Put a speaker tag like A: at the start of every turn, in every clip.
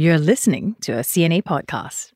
A: You're listening to a CNA podcast.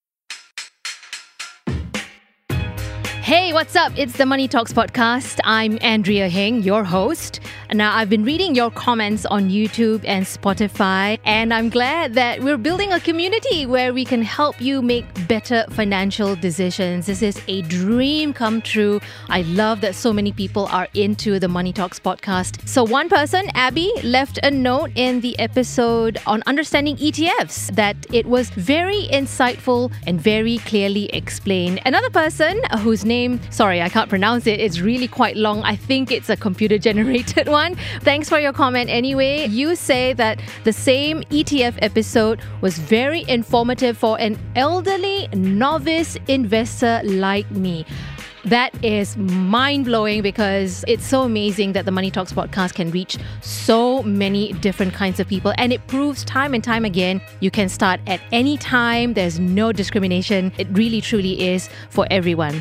B: Hey, what's up? It's the Money Talks podcast. I'm Andrea Heng, your host. Now, I've been reading your comments on YouTube and Spotify, and I'm glad that we're building a community where we can help you make better financial decisions. This is a dream come true. I love that so many people are into the Money Talks podcast. So, one person, Abby, left a note in the episode on understanding ETFs that it was very insightful and very clearly explained. Another person uh, whose name, sorry, I can't pronounce it, it's really quite long. I think it's a computer generated one everyone. Thanks for your comment anyway. You say that the same ETF episode was very informative for an elderly novice investor like me. That is mind blowing because it's so amazing that the Money Talks podcast can reach so many different kinds of people. And it proves time and time again you can start at any time, there's no discrimination. It really, truly is for everyone.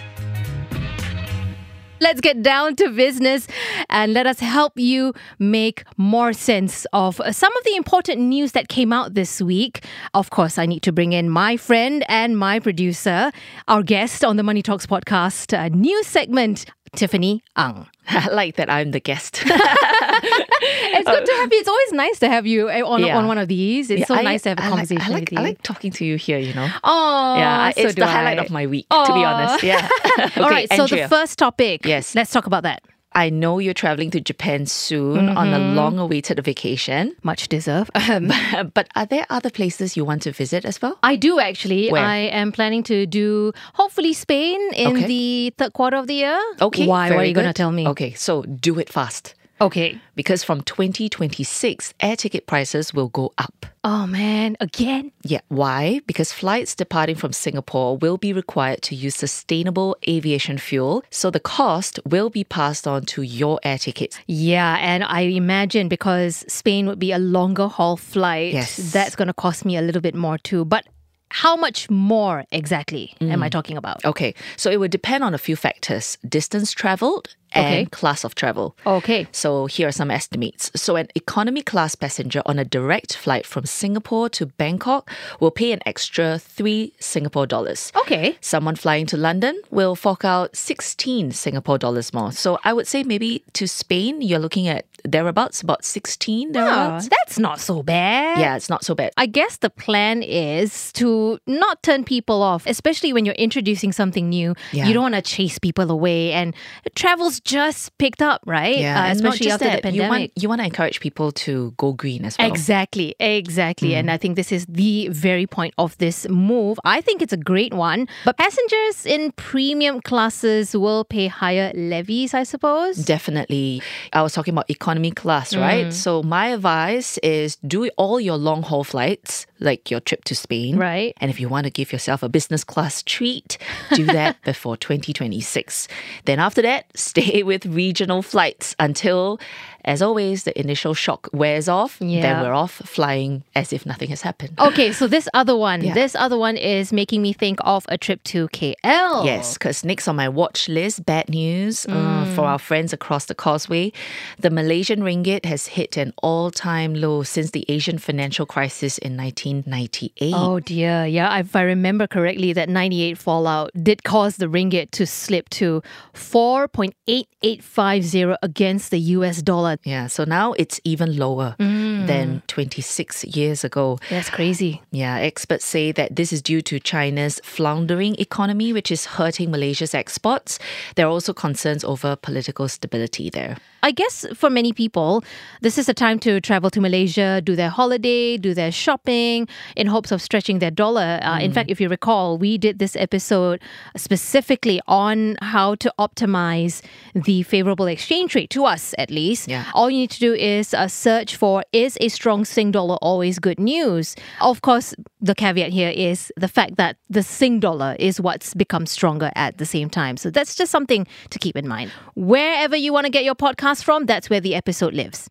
B: Let's get down to business and let us help you make more sense of some of the important news that came out this week. Of course, I need to bring in my friend and my producer, our guest on the Money Talks podcast uh, news segment, Tiffany Ang.
C: I like that I'm the guest.
B: it's good to have you. It's always nice to have you eh, on, yeah. on one of these. It's yeah, so I, nice to have a
C: I
B: conversation
C: like, I like,
B: with you.
C: I like talking to you here, you know.
B: Oh,
C: yeah,
B: so
C: it's the
B: I.
C: highlight of my week, Aww. to be honest. Yeah.
B: okay, All right, Andrea. so the first topic.
C: Yes.
B: Let's talk about that.
C: I know you're traveling to Japan soon mm-hmm. on a mm-hmm. long awaited vacation.
B: Much deserved.
C: but, but, are there other places you want to visit as well?
B: I do actually.
C: Where?
B: I am planning to do hopefully Spain in
C: okay.
B: the third quarter of the year.
C: Okay.
B: Why? What are you going to tell me?
C: Okay, so do it fast.
B: Okay.
C: Because from 2026, air ticket prices will go up.
B: Oh man, again?
C: Yeah. Why? Because flights departing from Singapore will be required to use sustainable aviation fuel. So the cost will be passed on to your air tickets.
B: Yeah. And I imagine because Spain would be a longer haul flight,
C: yes.
B: that's going to cost me a little bit more too. But how much more exactly mm. am I mm. talking about?
C: Okay, so it would depend on a few factors distance traveled and okay. class of travel.
B: Okay.
C: So here are some estimates. So an economy class passenger on a direct flight from Singapore to Bangkok will pay an extra 3 Singapore dollars.
B: Okay.
C: Someone flying to London will fork out 16 Singapore dollars more. So I would say maybe to Spain you're looking at thereabouts about 16 ah, thereabouts.
B: Oh, that's not so bad.
C: Yeah, it's not so bad.
B: I guess the plan is to not turn people off, especially when you're introducing something new.
C: Yeah.
B: You don't want to chase people away and travel's just picked up, right?
C: Yeah,
B: uh, especially after
C: that,
B: the pandemic.
C: You want, you want to encourage people to go green as well.
B: Exactly, exactly. Mm. And I think this is the very point of this move. I think it's a great one. But passengers in premium classes will pay higher levies, I suppose.
C: Definitely. I was talking about economy class, right?
B: Mm.
C: So my advice is do all your long haul flights, like your trip to Spain.
B: Right.
C: And if you want to give yourself a business class treat, do that before 2026. Then after that, stay with regional flights until, as always, the initial shock wears off.
B: Yeah.
C: Then we're off flying as if nothing has happened.
B: Okay, so this other one,
C: Yeah.
B: this other one is making me think of a trip to KL.
C: Yes, because next on my watch list, bad news uh, for our friends across the causeway. The Malaysian ringgit has hit an all time low since the Asian financial crisis in 1998.
B: Oh dear, yeah. If I remember correctly, that 98 fallout did cause the ringgit to slip to 4.8850 against the US dollar.
C: Yeah, so now it's even lower mm. Than 26 years ago.
B: That's crazy.
C: Yeah, experts say that this is due to China's floundering economy, which is hurting Malaysia's exports. There are also concerns over political stability there.
B: I guess for many people, this is a time to travel to Malaysia, do their holiday, do their shopping in hopes of stretching their dollar. Uh, In fact, if you recall, we did this episode specifically on how to optimize the favorable exchange rate to us, at least.
C: Yeah.
B: All you need to do is uh, search for is a strong Sing dollar always good news? Of course, the caveat here is the fact that the Sing dollar is what's become stronger at the same time. So that's just something to keep in mind. Wherever you want to get your podcast from, that's where the episode lives.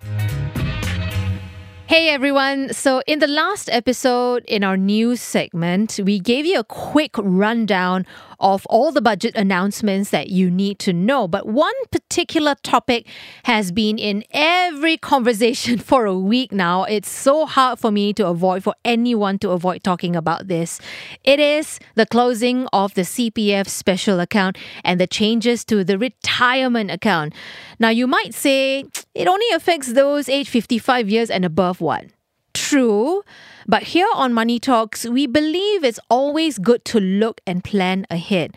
B: Hey everyone. So, in the last episode in our news segment, we gave you a quick rundown of all the budget announcements that you need to know. But one particular topic has been in every conversation for a week now. It's so hard for me to avoid, for anyone to avoid talking about this. It is the closing of the CPF special account and the changes to the retirement account. Now, you might say it only affects those age 55 years and above what? True. But here on Money Talks, we believe it's always good to look and plan ahead.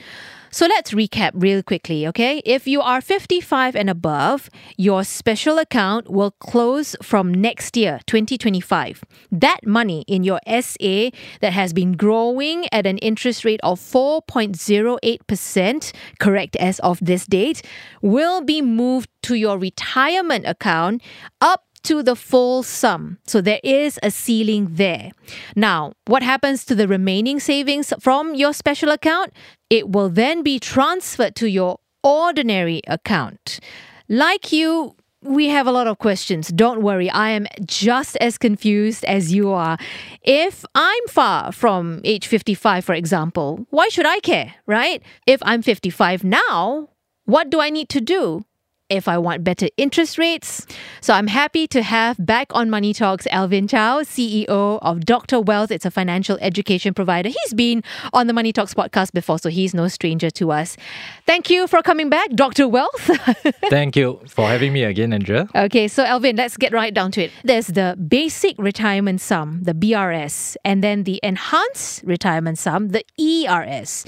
B: So let's recap real quickly, okay? If you are 55 and above, your special account will close from next year, 2025. That money in your SA that has been growing at an interest rate of 4.08%, correct as of this date, will be moved to your retirement account up to the full sum. So there is a ceiling there. Now, what happens to the remaining savings from your special account? It will then be transferred to your ordinary account. Like you, we have a lot of questions. Don't worry, I am just as confused as you are. If I'm far from age 55, for example, why should I care, right? If I'm 55 now, what do I need to do? If I want better interest rates. So I'm happy to have back on Money Talks Alvin Chow, CEO of Dr. Wealth. It's a financial education provider. He's been on the Money Talks podcast before, so he's no stranger to us. Thank you for coming back, Dr. Wealth.
D: Thank you for having me again, Andrea.
B: Okay, so Alvin, let's get right down to it. There's the basic retirement sum, the BRS, and then the enhanced retirement sum, the ERS.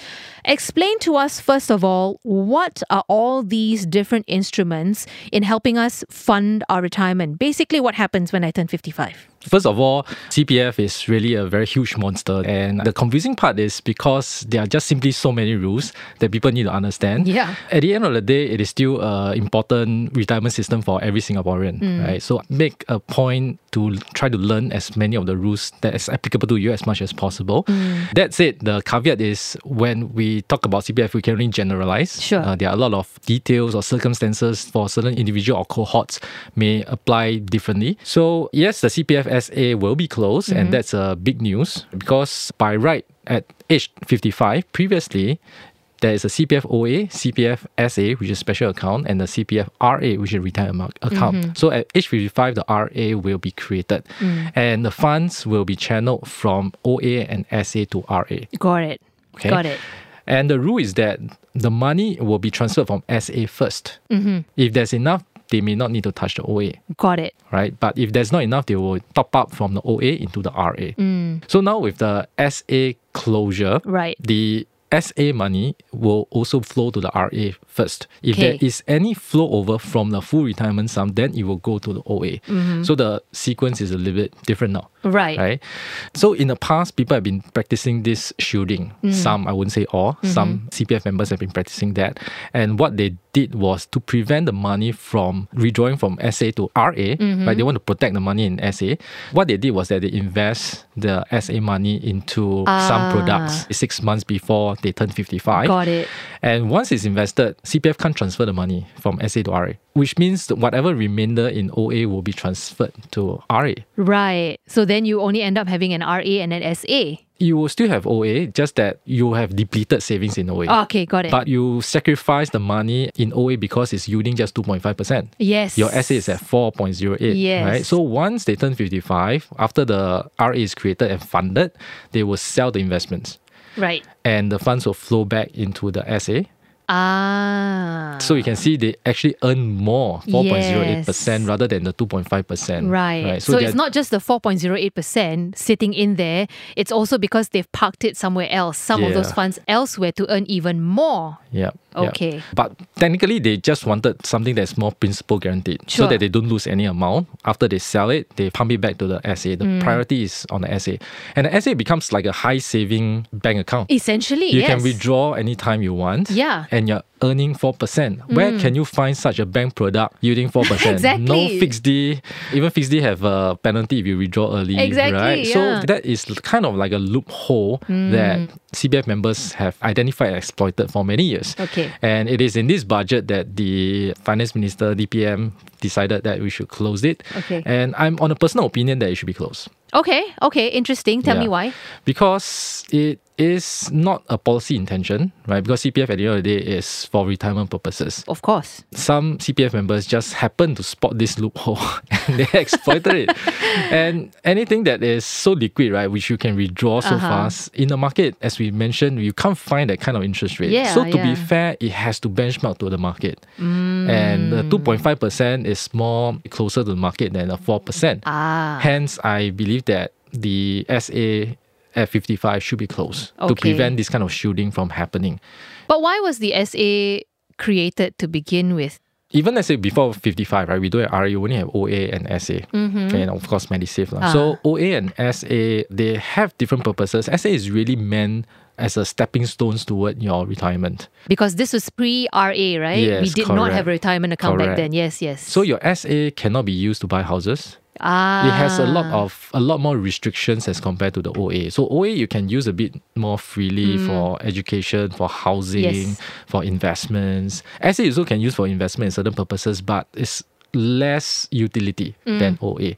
B: Explain to us, first of all, what are all these different instruments in helping us fund our retirement? Basically, what happens when I turn 55?
D: First of all, CPF is really a very huge monster. And the confusing part is because there are just simply so many rules that people need to understand.
B: Yeah.
D: At the end of the day, it is still an important retirement system for every Singaporean, right? So make a point to try to learn as many of the rules that is applicable to you as much as possible. That said, the caveat is when we talk about CPF, we can only generalize.
B: Sure.
D: Uh, there are a lot of details or circumstances for certain individual or cohorts may apply differently. So yes, the CPF SA will be closed, and mm-hmm. that's a big news because by right at age 55, previously there is a CPF OA, CPF SA, which is special account, and the CPF RA, which is retirement account. Mm-hmm. So at age 55, the RA will be created, mm. and the funds will be channeled from OA and SA to RA.
B: Got it.
D: Okay.
B: Got it.
D: And the rule is that the money will be transferred from SA 1st mm-hmm. If there's enough, they may not need to touch the OA,
B: Got it.
D: right? But if there's not enough, they will top up from the OA into the RA. Mm. So now with the SA closure,
B: Right.
D: the SA money will also flow to the RA first. If there
B: Okay.
D: is any flow over from the full retirement sum, then it will go to the OA. Mm-hmm. So the sequence is a little bit different now
B: Right.
D: right? So in the past, people have been practicing this shielding. Mm-hmm. Some, I wouldn't say all, mm-hmm. some CPF members have been practicing that. And what they did was to prevent the money from redrawing from SA to RA, right? They want to protect the money in SA. What they did was that they invest the SA money into ah. some products six months before they turn 55.
B: Got it.
D: And once it's invested, CPF can't transfer the money from SA to RA, which means whatever remainder in OA will be transferred to RA.
B: Right. So then you only end up having an RA and an SA.
D: you will still have OA, just that you have depleted savings in OA.
B: Okay, got it.
D: But you sacrifice the money in OA because it's yielding just 2.5%.
B: yes.
D: Your SA is at 4.08.
B: Yes.
D: Right. So once they turn 55, after the RA is created and funded, they will sell the investments.
B: Right.
D: And the funds will flow back into the SA.
B: Ah.
D: So you can see they actually earn more, 4.08%
B: Yes.
D: rather than the 2.5%.
B: Right. So, it's not just the 4.08% sitting in there, it's also because they've parked it somewhere else, some of those funds elsewhere to earn even more.
D: Yeah.
B: Okay.
D: But technically, they just wanted something that's more principal guaranteed
B: Sure.
D: so that they don't lose any amount. After they sell it, they pump it back to the SA.
B: Mm.
D: The priority is on the SA. And the SA becomes like a high saving bank account.
B: Essentially,
D: You
B: yes.
D: can withdraw anytime you want.
B: Yeah.
D: And you're earning 4%. Where mm. can you find such a bank product yielding 4%? No fixed D. Even fixed D have a penalty if you withdraw early.
B: Exactly,
D: Right?
B: yeah.
D: So that is kind of like a loophole mm. that CPF members have identified and exploited for many years.
B: Okay.
D: And it is in this budget that the finance minister, DPM, decided that we should close it.
B: Okay.
D: And I'm on a personal opinion that it should be closed.
B: Okay, okay, interesting. Tell me why.
D: Because it is not a policy intention, right? Because CPF at the end of the day is for retirement purposes.
B: Of course.
D: Some CPF members just happen to spot this loophole and they exploited it. And anything that is so liquid, right, which you can withdraw so
B: Uh-huh.
D: fast in the market, as we mentioned, you can't find that kind of interest rate.
B: Yeah,
D: so to
B: yeah.
D: be fair, it has to benchmark to the market. And the 2.5% is more closer to the market than a 4%.
B: Ah.
D: Hence, I believe that the SA at 55 should be closed to prevent this kind of shooting from happening.
B: But why was the SA created to begin with?
D: Even let's say before 55, right, we don't have RA, we only have OA and SA.
B: Mm-hmm.
D: And of course, MediSave.
B: Ah.
D: So OA and SA, they have different purposes. SA is really meant as a stepping stones toward your retirement.
B: Because this was pre RA, right?
D: Yes, we
B: did not have a retirement account back then. Yes, yes.
D: So your SA cannot be used to buy houses.
B: Ah,
D: it has a lot of a lot more restrictions as compared to the OA. So OA you can use a bit more freely for education, for housing,
B: Mm. Yes.
D: for investments. SA you also can use for investment in certain purposes, but it's less utility
B: Mm.
D: than OA.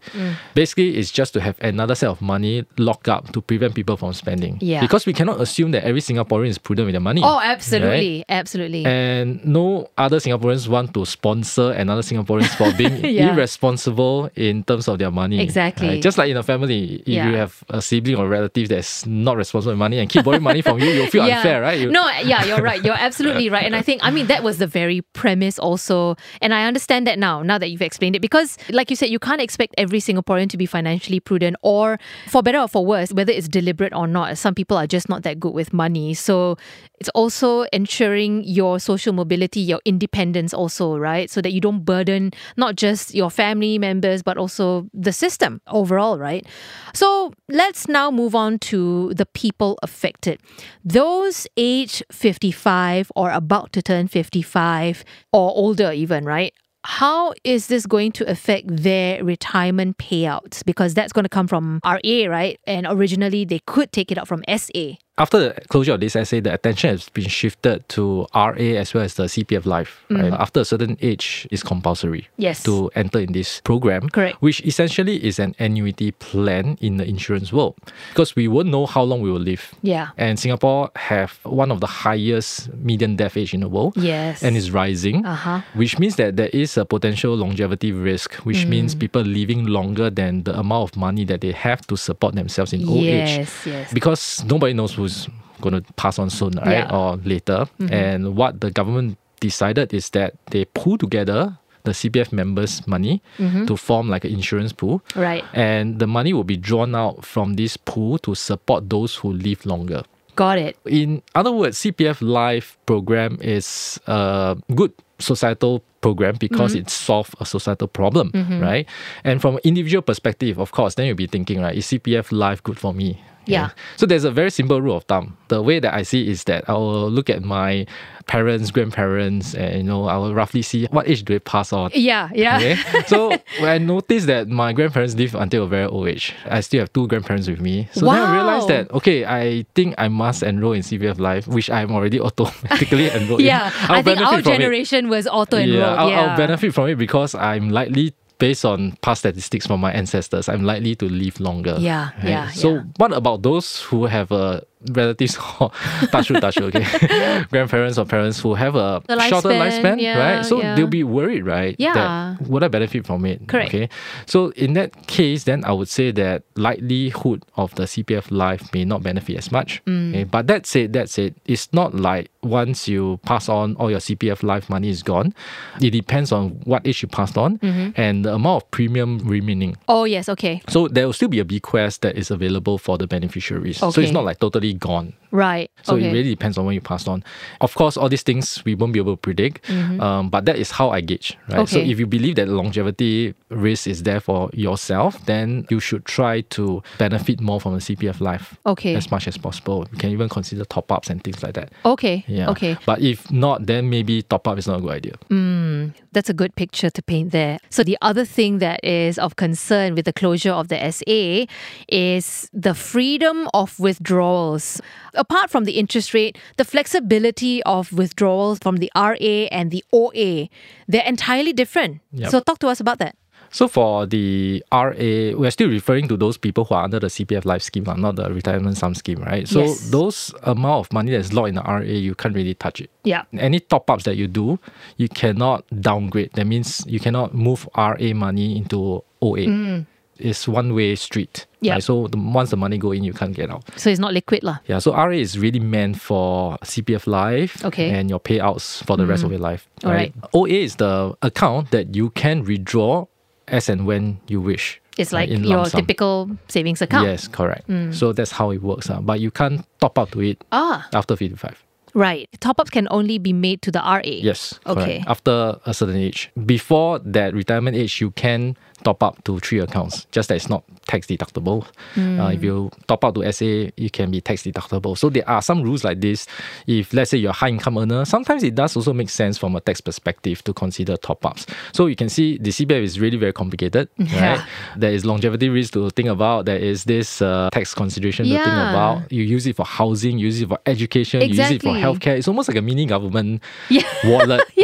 D: Basically, it's just to have another set of money locked up to prevent people from spending.
B: Yeah.
D: Because we cannot assume that every Singaporean is prudent with their money.
B: Oh,
D: right?
B: absolutely, absolutely.
D: And no other Singaporeans want to sponsor another Singaporeans for being
B: Yeah.
D: irresponsible in terms of their money.
B: Exactly.
D: right? Just like in a family, if
B: Yeah.
D: you have a sibling or relative that's not responsible with money and keep borrowing money from you, you'll feel unfair, right? You-
B: No, yeah, you're right. You're absolutely right. And I think, I mean, that was the very premise also. And I understand that now, now that you've explained it, because like you said, you can't expect every Singaporean to be financially prudent or for better or for worse, whether it's deliberate or not. Some people are just not that good with money. So it's also ensuring your social mobility, your independence also, right? So that you don't burden not just your family members, but also the system overall, right? So let's now move on to the people affected. Those age 55 or about to turn 55 or older, even, right? How is this going to affect their retirement payouts? Because that's going to come from RA, right? And originally they could take it out from SA.
D: After the closure of this SA, the attention has been shifted to RA as well as the CPF Life. Right? After a certain age, it's compulsory
B: Mm. Yes.
D: to enter in this program.
B: Correct.
D: Which essentially is an annuity plan in the insurance world because we won't know how long we will live.
B: Yeah.
D: And Singapore have one of the highest median death age in the world.
B: Yes.
D: And is rising.
B: Uh-huh.
D: Which means that there is a potential longevity risk, which means
B: Mm.
D: people living longer than the amount of money that they have to support themselves in old age
B: Yes, yes.
D: because nobody knows who's going to pass on soon, right?
B: Yeah. Mm-hmm.
D: Or later. And what the government decided is that they pool together the CPF members' money to form like an insurance pool.
B: Mm-hmm. Right.
D: And the money will be drawn out from this pool to support those who live longer.
B: Got it.
D: In other words, CPF Life program is a good societal program because
B: Mm-hmm.
D: it solves a societal problem, right? And from an individual perspective, of course, then you'll be thinking, right, is CPF Life good for me?
B: Yeah.
D: So there's a very simple rule of thumb. The way that I see is that I will look at my parents, grandparents, and you know, I will roughly see what age do they pass on.
B: Yeah, yeah.
D: Okay. so when I noticed that my grandparents live until a very old age, I still have two grandparents with me. So then I realized that okay, I think I must enroll in CPF Life, which I'm already automatically enrolled
B: Yeah,
D: in.
B: I think our
D: from it.
B: generation was auto enrolled.
D: Yeah, I'll,
B: yeah.
D: I'll benefit from it because I'm likely based on past statistics from my ancestors, I'm likely to live longer.
B: Yeah, yeah,
D: So
B: yeah.
D: what about those who have a relatives or touch wood, okay, grandparents or parents who have a
B: The
D: shorter
B: lifespan,
D: lifespan,
B: yeah,
D: right? So
B: yeah.
D: they'll be worried, right?
B: Yeah.
D: That would I benefit from it?
B: Correct.
D: Okay. So in that case, then I would say that likelihood of the CPF life may not benefit as much.
B: Mm.
D: Okay. But that said, that said, it's not like once you pass on all your CPF life money is gone. It depends on what age you passed on
B: Mm-hmm.
D: and the amount of premium remaining.
B: Oh, yes, okay.
D: So there will still be a bequest that is available for the beneficiaries.
B: okay.
D: So it's not like totally gone.
B: Right.
D: So
B: okay.
D: it really depends on when you passed on. Of course, all these things we won't be able to predict, um, but that is how I gauge, right? Okay. So
B: Mm-hmm.
D: If you believe that longevity risk is there for yourself, then you should try to benefit more from the CPF life
B: Okay.
D: as much as possible. You can even consider top ups and things like that.
B: Okay.
D: Yeah.
B: Okay.
D: But if not, then maybe top up is not a good idea.
B: Mm, that's a good picture to paint there. So the other thing that is of concern with the closure of the SA is the freedom of withdrawals. Apart from the interest rate, the flexibility of withdrawals from the RA and the OA, they're entirely different.
D: Yep.
B: So talk to us about that.
D: So for the RA, we're still referring to those people who are under the CPF life scheme, not the retirement sum scheme, right? So
B: Yes.
D: those amount of money that's locked in the RA, you can't really touch it.
B: Yeah.
D: Any top ups that you do, you cannot downgrade. That means you cannot move RA money into OA. Mm. It's one way street.
B: Mm. Yeah.
D: Right? So the, once the money go in, you can't get out.
B: So it's not liquid lah.
D: Yeah, so RA is really meant for CPF life
B: Okay. Mm.
D: and your payouts for the rest of your life.
B: All right.
D: OA is the account that you can withdraw as and when you wish.
B: It's like your
D: sum.
B: typical savings account.
D: Yes, correct. So that's how it works. Uh. But you can't top up to it
B: Ah,
D: after 55.
B: right. Top ups can only be made to the RA.
D: Yes.
B: Okay.
D: Correct. After a certain age. Before that retirement age, you can top up to three accounts, just that it's not tax deductible. Uh, if you top up to SA, it can be tax deductible. So there are some rules like this. If let's say you're a high income earner, sometimes it does also make sense from a tax perspective to consider top ups. So you can see the CPF is really very complicated.
B: Yeah.
D: Right? There is longevity risk to think about. There is this uh, tax consideration to think about. You use it for housing, you use it for education, you use it for healthcare. It's almost like a mini government
B: Yeah.
D: wallet.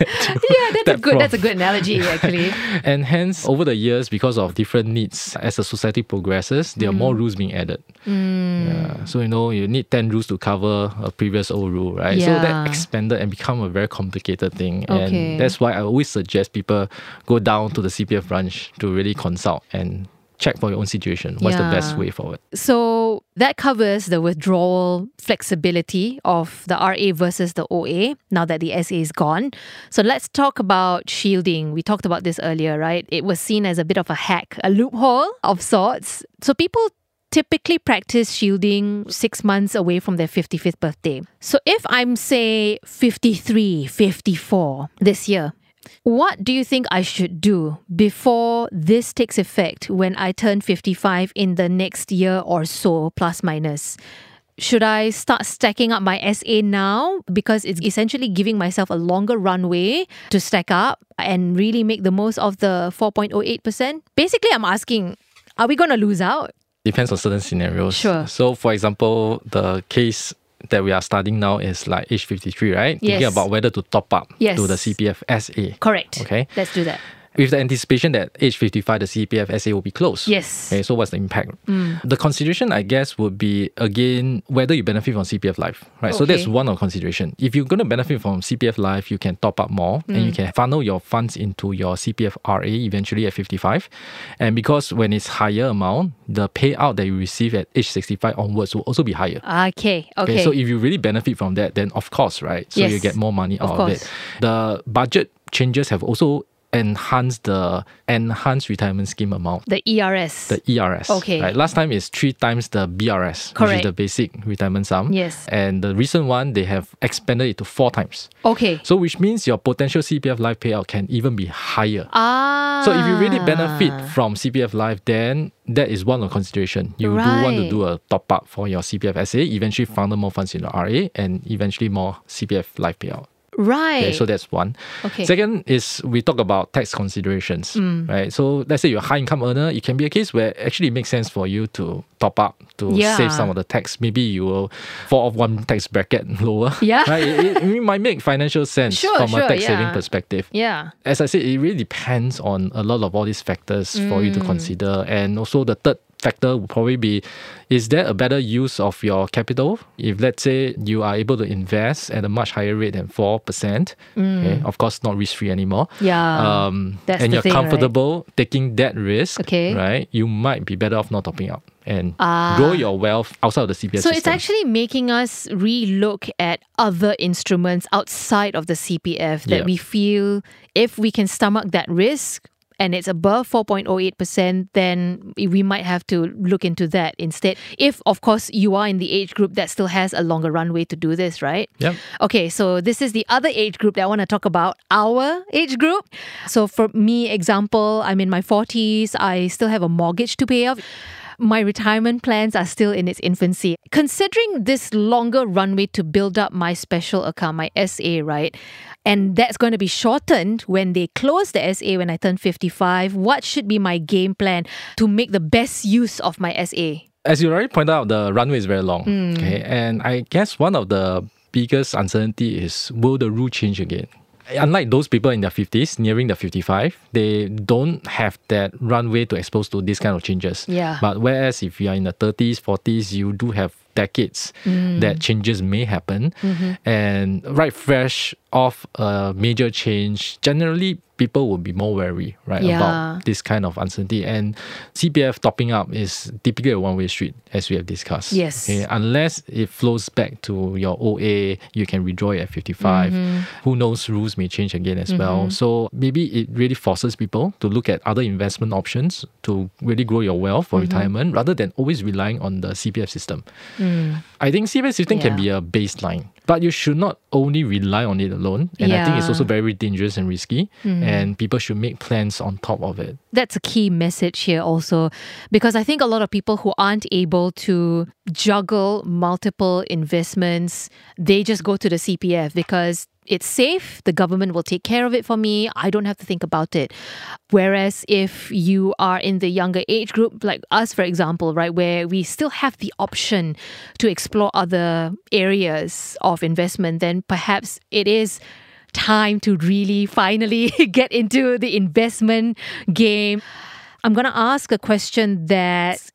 B: Yes. yeah, that's a good
D: from.
B: that's a good analogy actually.
D: And hence, over the years, because of different needs, as the society progresses, there are more mm. rules being added. Mm. Yeah. So, you know, you need 10 rules to cover a previous old rule, right?
B: Yeah.
D: So that expanded and become a very complicated thing.
B: Okay.
D: And that's why I always suggest people go down to the CPF branch to really consult and check for your own situation. What's the best way forward?
B: So that covers the withdrawal flexibility of the RA versus the OA now that the SA is gone. So let's talk about shielding. We talked about this earlier, right? It was seen as a bit of a hack, a loophole of sorts. So people typically practice shielding six months away from their 55th birthday. So if I'm, say, 53, 54 this year, what do you think I should do before this takes effect when I turn 55 in the next year or so, plus minus? Should I start stacking up my SA now because it's essentially giving myself a longer runway to stack up and really make the most of the 4.08%? Basically, I'm asking, are we going to lose out?
D: Depends on certain scenarios.
B: Sure.
D: So, for example, the case that we are studying now is like age 53, right?
B: Yes.
D: Thinking about whether to top up
B: Yes.
D: to the CPF SA.
B: Correct.
D: Okay.
B: Let's do that.
D: With the anticipation that age 55, the CPF SA will be closed.
B: Yes.
D: Okay, so what's the impact? Mm. The consideration, I guess, would be again whether you benefit from CPF Life, right? So that's one of consideration. If you're going to benefit from CPF Life, you can top up more and you mm. can funnel your funds into your CPF RA eventually at 55. And because when it's higher amount, the payout that you receive at age 65 onwards will also be higher.
B: Okay. Okay.
D: so if you really benefit from that, then of course, right? So you get more money
B: Of
D: out of,
B: course.
D: it. The budget changes have also enhanced the enhanced retirement scheme amount.
B: the ERS.
D: The ERS.
B: Okay.
D: Right. Last time is three times the BRS, which
B: Correct.
D: is the basic retirement sum.
B: Yes.
D: And the recent one, they have expanded it to four times.
B: okay.
D: So which means your potential CPF life payout can even be higher.
B: Ah.
D: So if you really benefit from CPF Life, then that is one of consideration. You do want to do a top up for your CPF SA, eventually funnel more funds in the RA, and eventually more CPF Life payout.
B: Right.
D: Okay, so that's one.
B: Okay. Mm.
D: Second is we talk about tax considerations, right? So let's say you're a high income earner, it can be a case where actually it makes sense for you to top up to
B: Yeah.
D: save some of the tax. Maybe you will fall off one tax bracket lower.
B: Yeah.
D: right? It, it- it might make financial sense
B: Sure,
D: from
B: sure,
D: a tax saving perspective
B: yeah.
D: as I said, it really depends on a lot of all these factors for you to consider. And also the third factor would probably be is there a better use of your capital? If let's say you are able to invest at a much higher rate than four percent, okay, of course not risk free anymore.
B: Yeah.
D: Um, and you're
B: thing, right?
D: comfortable taking that risk,
B: Okay.
D: right? You might be better off not topping up and
B: Ah.
D: grow your wealth outside of the CPF
B: So
D: system.
B: it's actually making us re-look at other instruments outside of the CPF that
D: Yeah.
B: we feel if we can stomach that risk and it's above 4.08%, then we might have to look into that instead. If, of course, you are in the age group that still has a longer runway to do this, right?
D: Yep.
B: Okay, so this is the other age group that I want to talk about, our age group. So for me, example, I'm in my 40s, I still have a mortgage to pay off my retirement plans are still in its infancy. Considering this longer runway to build up my special account, my SA, right? And that's going to be shortened when they close the SA when I turn 55. What should be my game plan to make the best use of my SA?
D: As you already pointed out, the runway is very long. Hmm. Okay. And I guess one of the biggest uncertainty is will the rule change again? Unlike those people in their 50s, nearing the 55, they don't have that runway to expose to this kind of changes.
B: Yeah.
D: But whereas if you are in the 30s, 40s, you do have decades mm. that changes may happen. Mm-hmm. And right fresh off a major change, generally people will be more wary, right,
B: Yeah.
D: about this kind of uncertainty. And CPF topping up is typically a one-way street, as we have discussed.
B: Yes.
D: Okay, unless it flows back to your OA, you can withdraw it at 55. Mm-hmm. Who knows, rules may change again as well. Mm-hmm. So maybe it really forces people to look at other investment options to really grow your wealth for mm-hmm. retirement rather than always relying on the CPF system. Mm. I think CPF system can be a baseline, but you should not only rely on it alone. And I think it's also very dangerous and risky, mm-hmm. and people should make plans on top of it.
B: that's a key message here also because i think a lot of people who aren't able to juggle multiple investments they just go to the cpf because it's safe the government will take care of it for me i don't have to think about it whereas if you are in the younger age group like us for example right where we still have the option to explore other areas of investment then perhaps it is time to really finally get into the investment game. I'm going to ask a question that's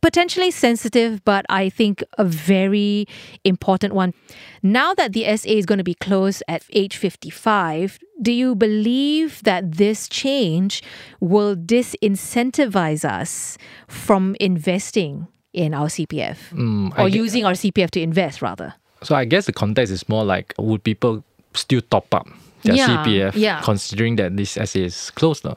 B: potentially sensitive, but I think a very important one. Now that the SA is going to be closed at age 55, do you believe that this change will disincentivize us from investing in our CPF
D: Mm,
B: or using our CPF to invest rather?
D: So I guess the context is more like would people still top up their
B: Yeah,
D: CPF
B: yeah.
D: considering that this SA is closed now?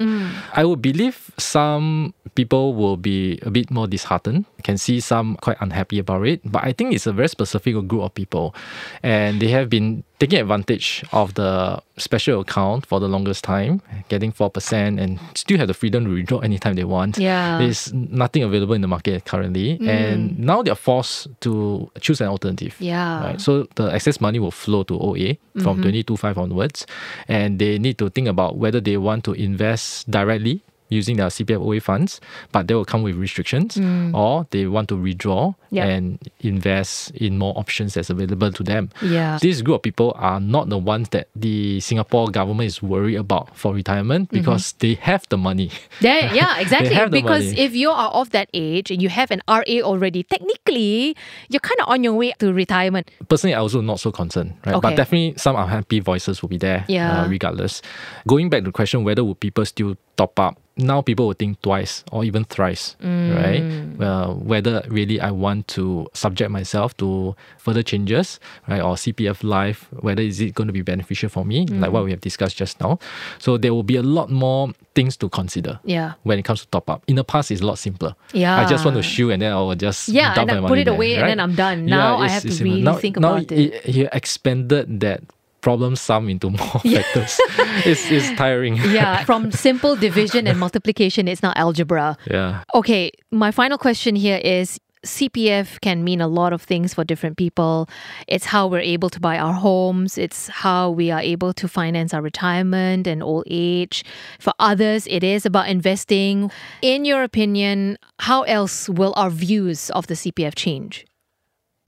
D: I would believe some people will be a bit more disheartened, can see some quite unhappy about it. But I think it's a very specific group of people and they have been taking advantage of the special account for the longest time, getting 4% and still have the freedom to withdraw anytime they want.
B: Yeah.
D: There's nothing available in the market currently. Mm. And now they're forced to choose an alternative.
B: Yeah.
D: Right. So the excess money will flow to OA from mm-hmm. 22.5 onwards. And they need to think about whether they want to invest directly using their CPF OA funds, but they will come with restrictions, or they want to withdraw
B: Yeah.
D: and invest in more options that's available to them.
B: Yeah.
D: This group of people are not the ones that the Singapore government is worried about for retirement because they have the money.
B: There, yeah, exactly. Because
D: money.
B: if you are of that age and you have an RA already, technically you're kind of on your way to retirement.
D: personally, I also not so concerned, right?
B: Okay.
D: But definitely some unhappy voices will be there,
B: Yeah.
D: uh, regardless. Going back to the question whether would people still top up, now people will think twice or even thrice,
B: Mm.
D: right? Uh, whether really I want to subject myself to further changes, right? Or CPF life, whether is it going to be beneficial for me, like
B: Mm.
D: what we have discussed just now. So there will be a lot more things to consider.
B: Yeah.
D: When it comes to top up, in the past it's a lot simpler.
B: Yeah.
D: I just want to shoot and then I will just
B: Yeah,
D: dump
B: and I put it
D: there,
B: away and
D: right?
B: then I'm done. Now I
D: it's-
B: have to really
D: now,
B: think
D: now
B: about it.
D: He expanded that problem sum into more factors. it's, it's tiring.
B: Yeah. From simple division and multiplication, it's now algebra.
D: yeah.
B: Okay, my final question here is CPF can mean a lot of things for different people. It's how we're able to buy our homes, it's how we are able to finance our retirement and old age. For others, it is about investing. In your opinion, how else will our views of the CPF change?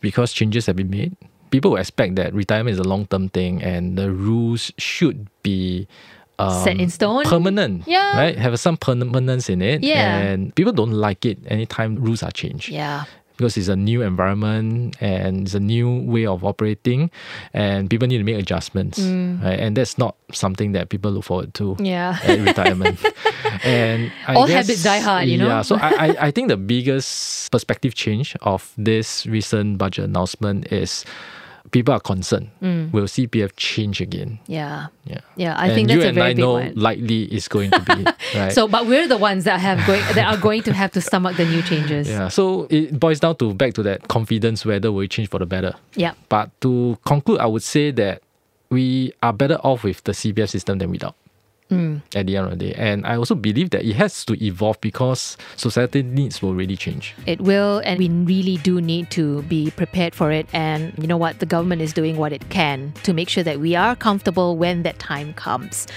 D: Because changes have been made, people will expect that retirement is a long term thing and the rules should be um,
B: Set in stone?
D: permanent.
B: Yeah.
D: Right? Have some permanence in it.
B: Yeah.
D: And people don't like it anytime rules are changed.
B: Yeah.
D: because it's a new environment and it's a new way of operating and people need to make adjustments right? and that's not something that people look forward to
B: Mm. Yeah.
D: at retirement and I
B: All
D: guess-
B: habits die hard, you know?
D: yeah so I, I, I think the biggest perspective change of this recent budget announcement is people are concerned. Mm. Will CPF change again?
B: Yeah.
D: Yeah.
B: Yeah, I
D: and
B: think
D: you
B: that's a
D: and
B: very
D: I
B: big
D: know
B: one.
D: likely is going to be right.
B: So, but we're the ones that have going that are going to have to stomach the new changes.
D: yeah, so it boils down to back to that confidence whether we change for the better.
B: Yeah.
D: But to conclude, I would say that we are better off with the CPF system than without. Mm. At the end of the day, and I also believe that it has to evolve because society needs will really change.
B: It will, and we really do need to be prepared for it. And you know what? The government is doing what it can to make sure that we are comfortable when that time comes.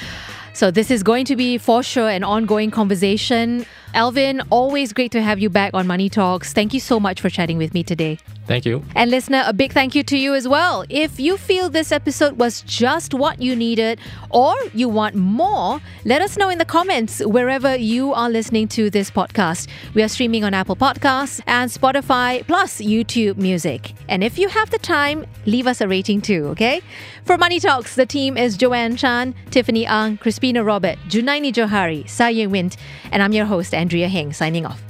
B: So, this is going to be for sure an ongoing conversation. Alvin, always great to have you back on Money Talks. Thank you so much for chatting with me today.
D: Thank you.
B: And listener, a big thank you to you as well. If you feel this episode was just what you needed or you want more, let us know in the comments wherever you are listening to this podcast. We are streaming on Apple Podcasts and Spotify plus YouTube Music. And if you have the time, leave us a rating too, okay? For Money Talks, the team is Joanne Chan, Tiffany Ang, Crispina Robert, Junaini Johari, Saye Wint, and I'm your host, Andrea Heng, signing off.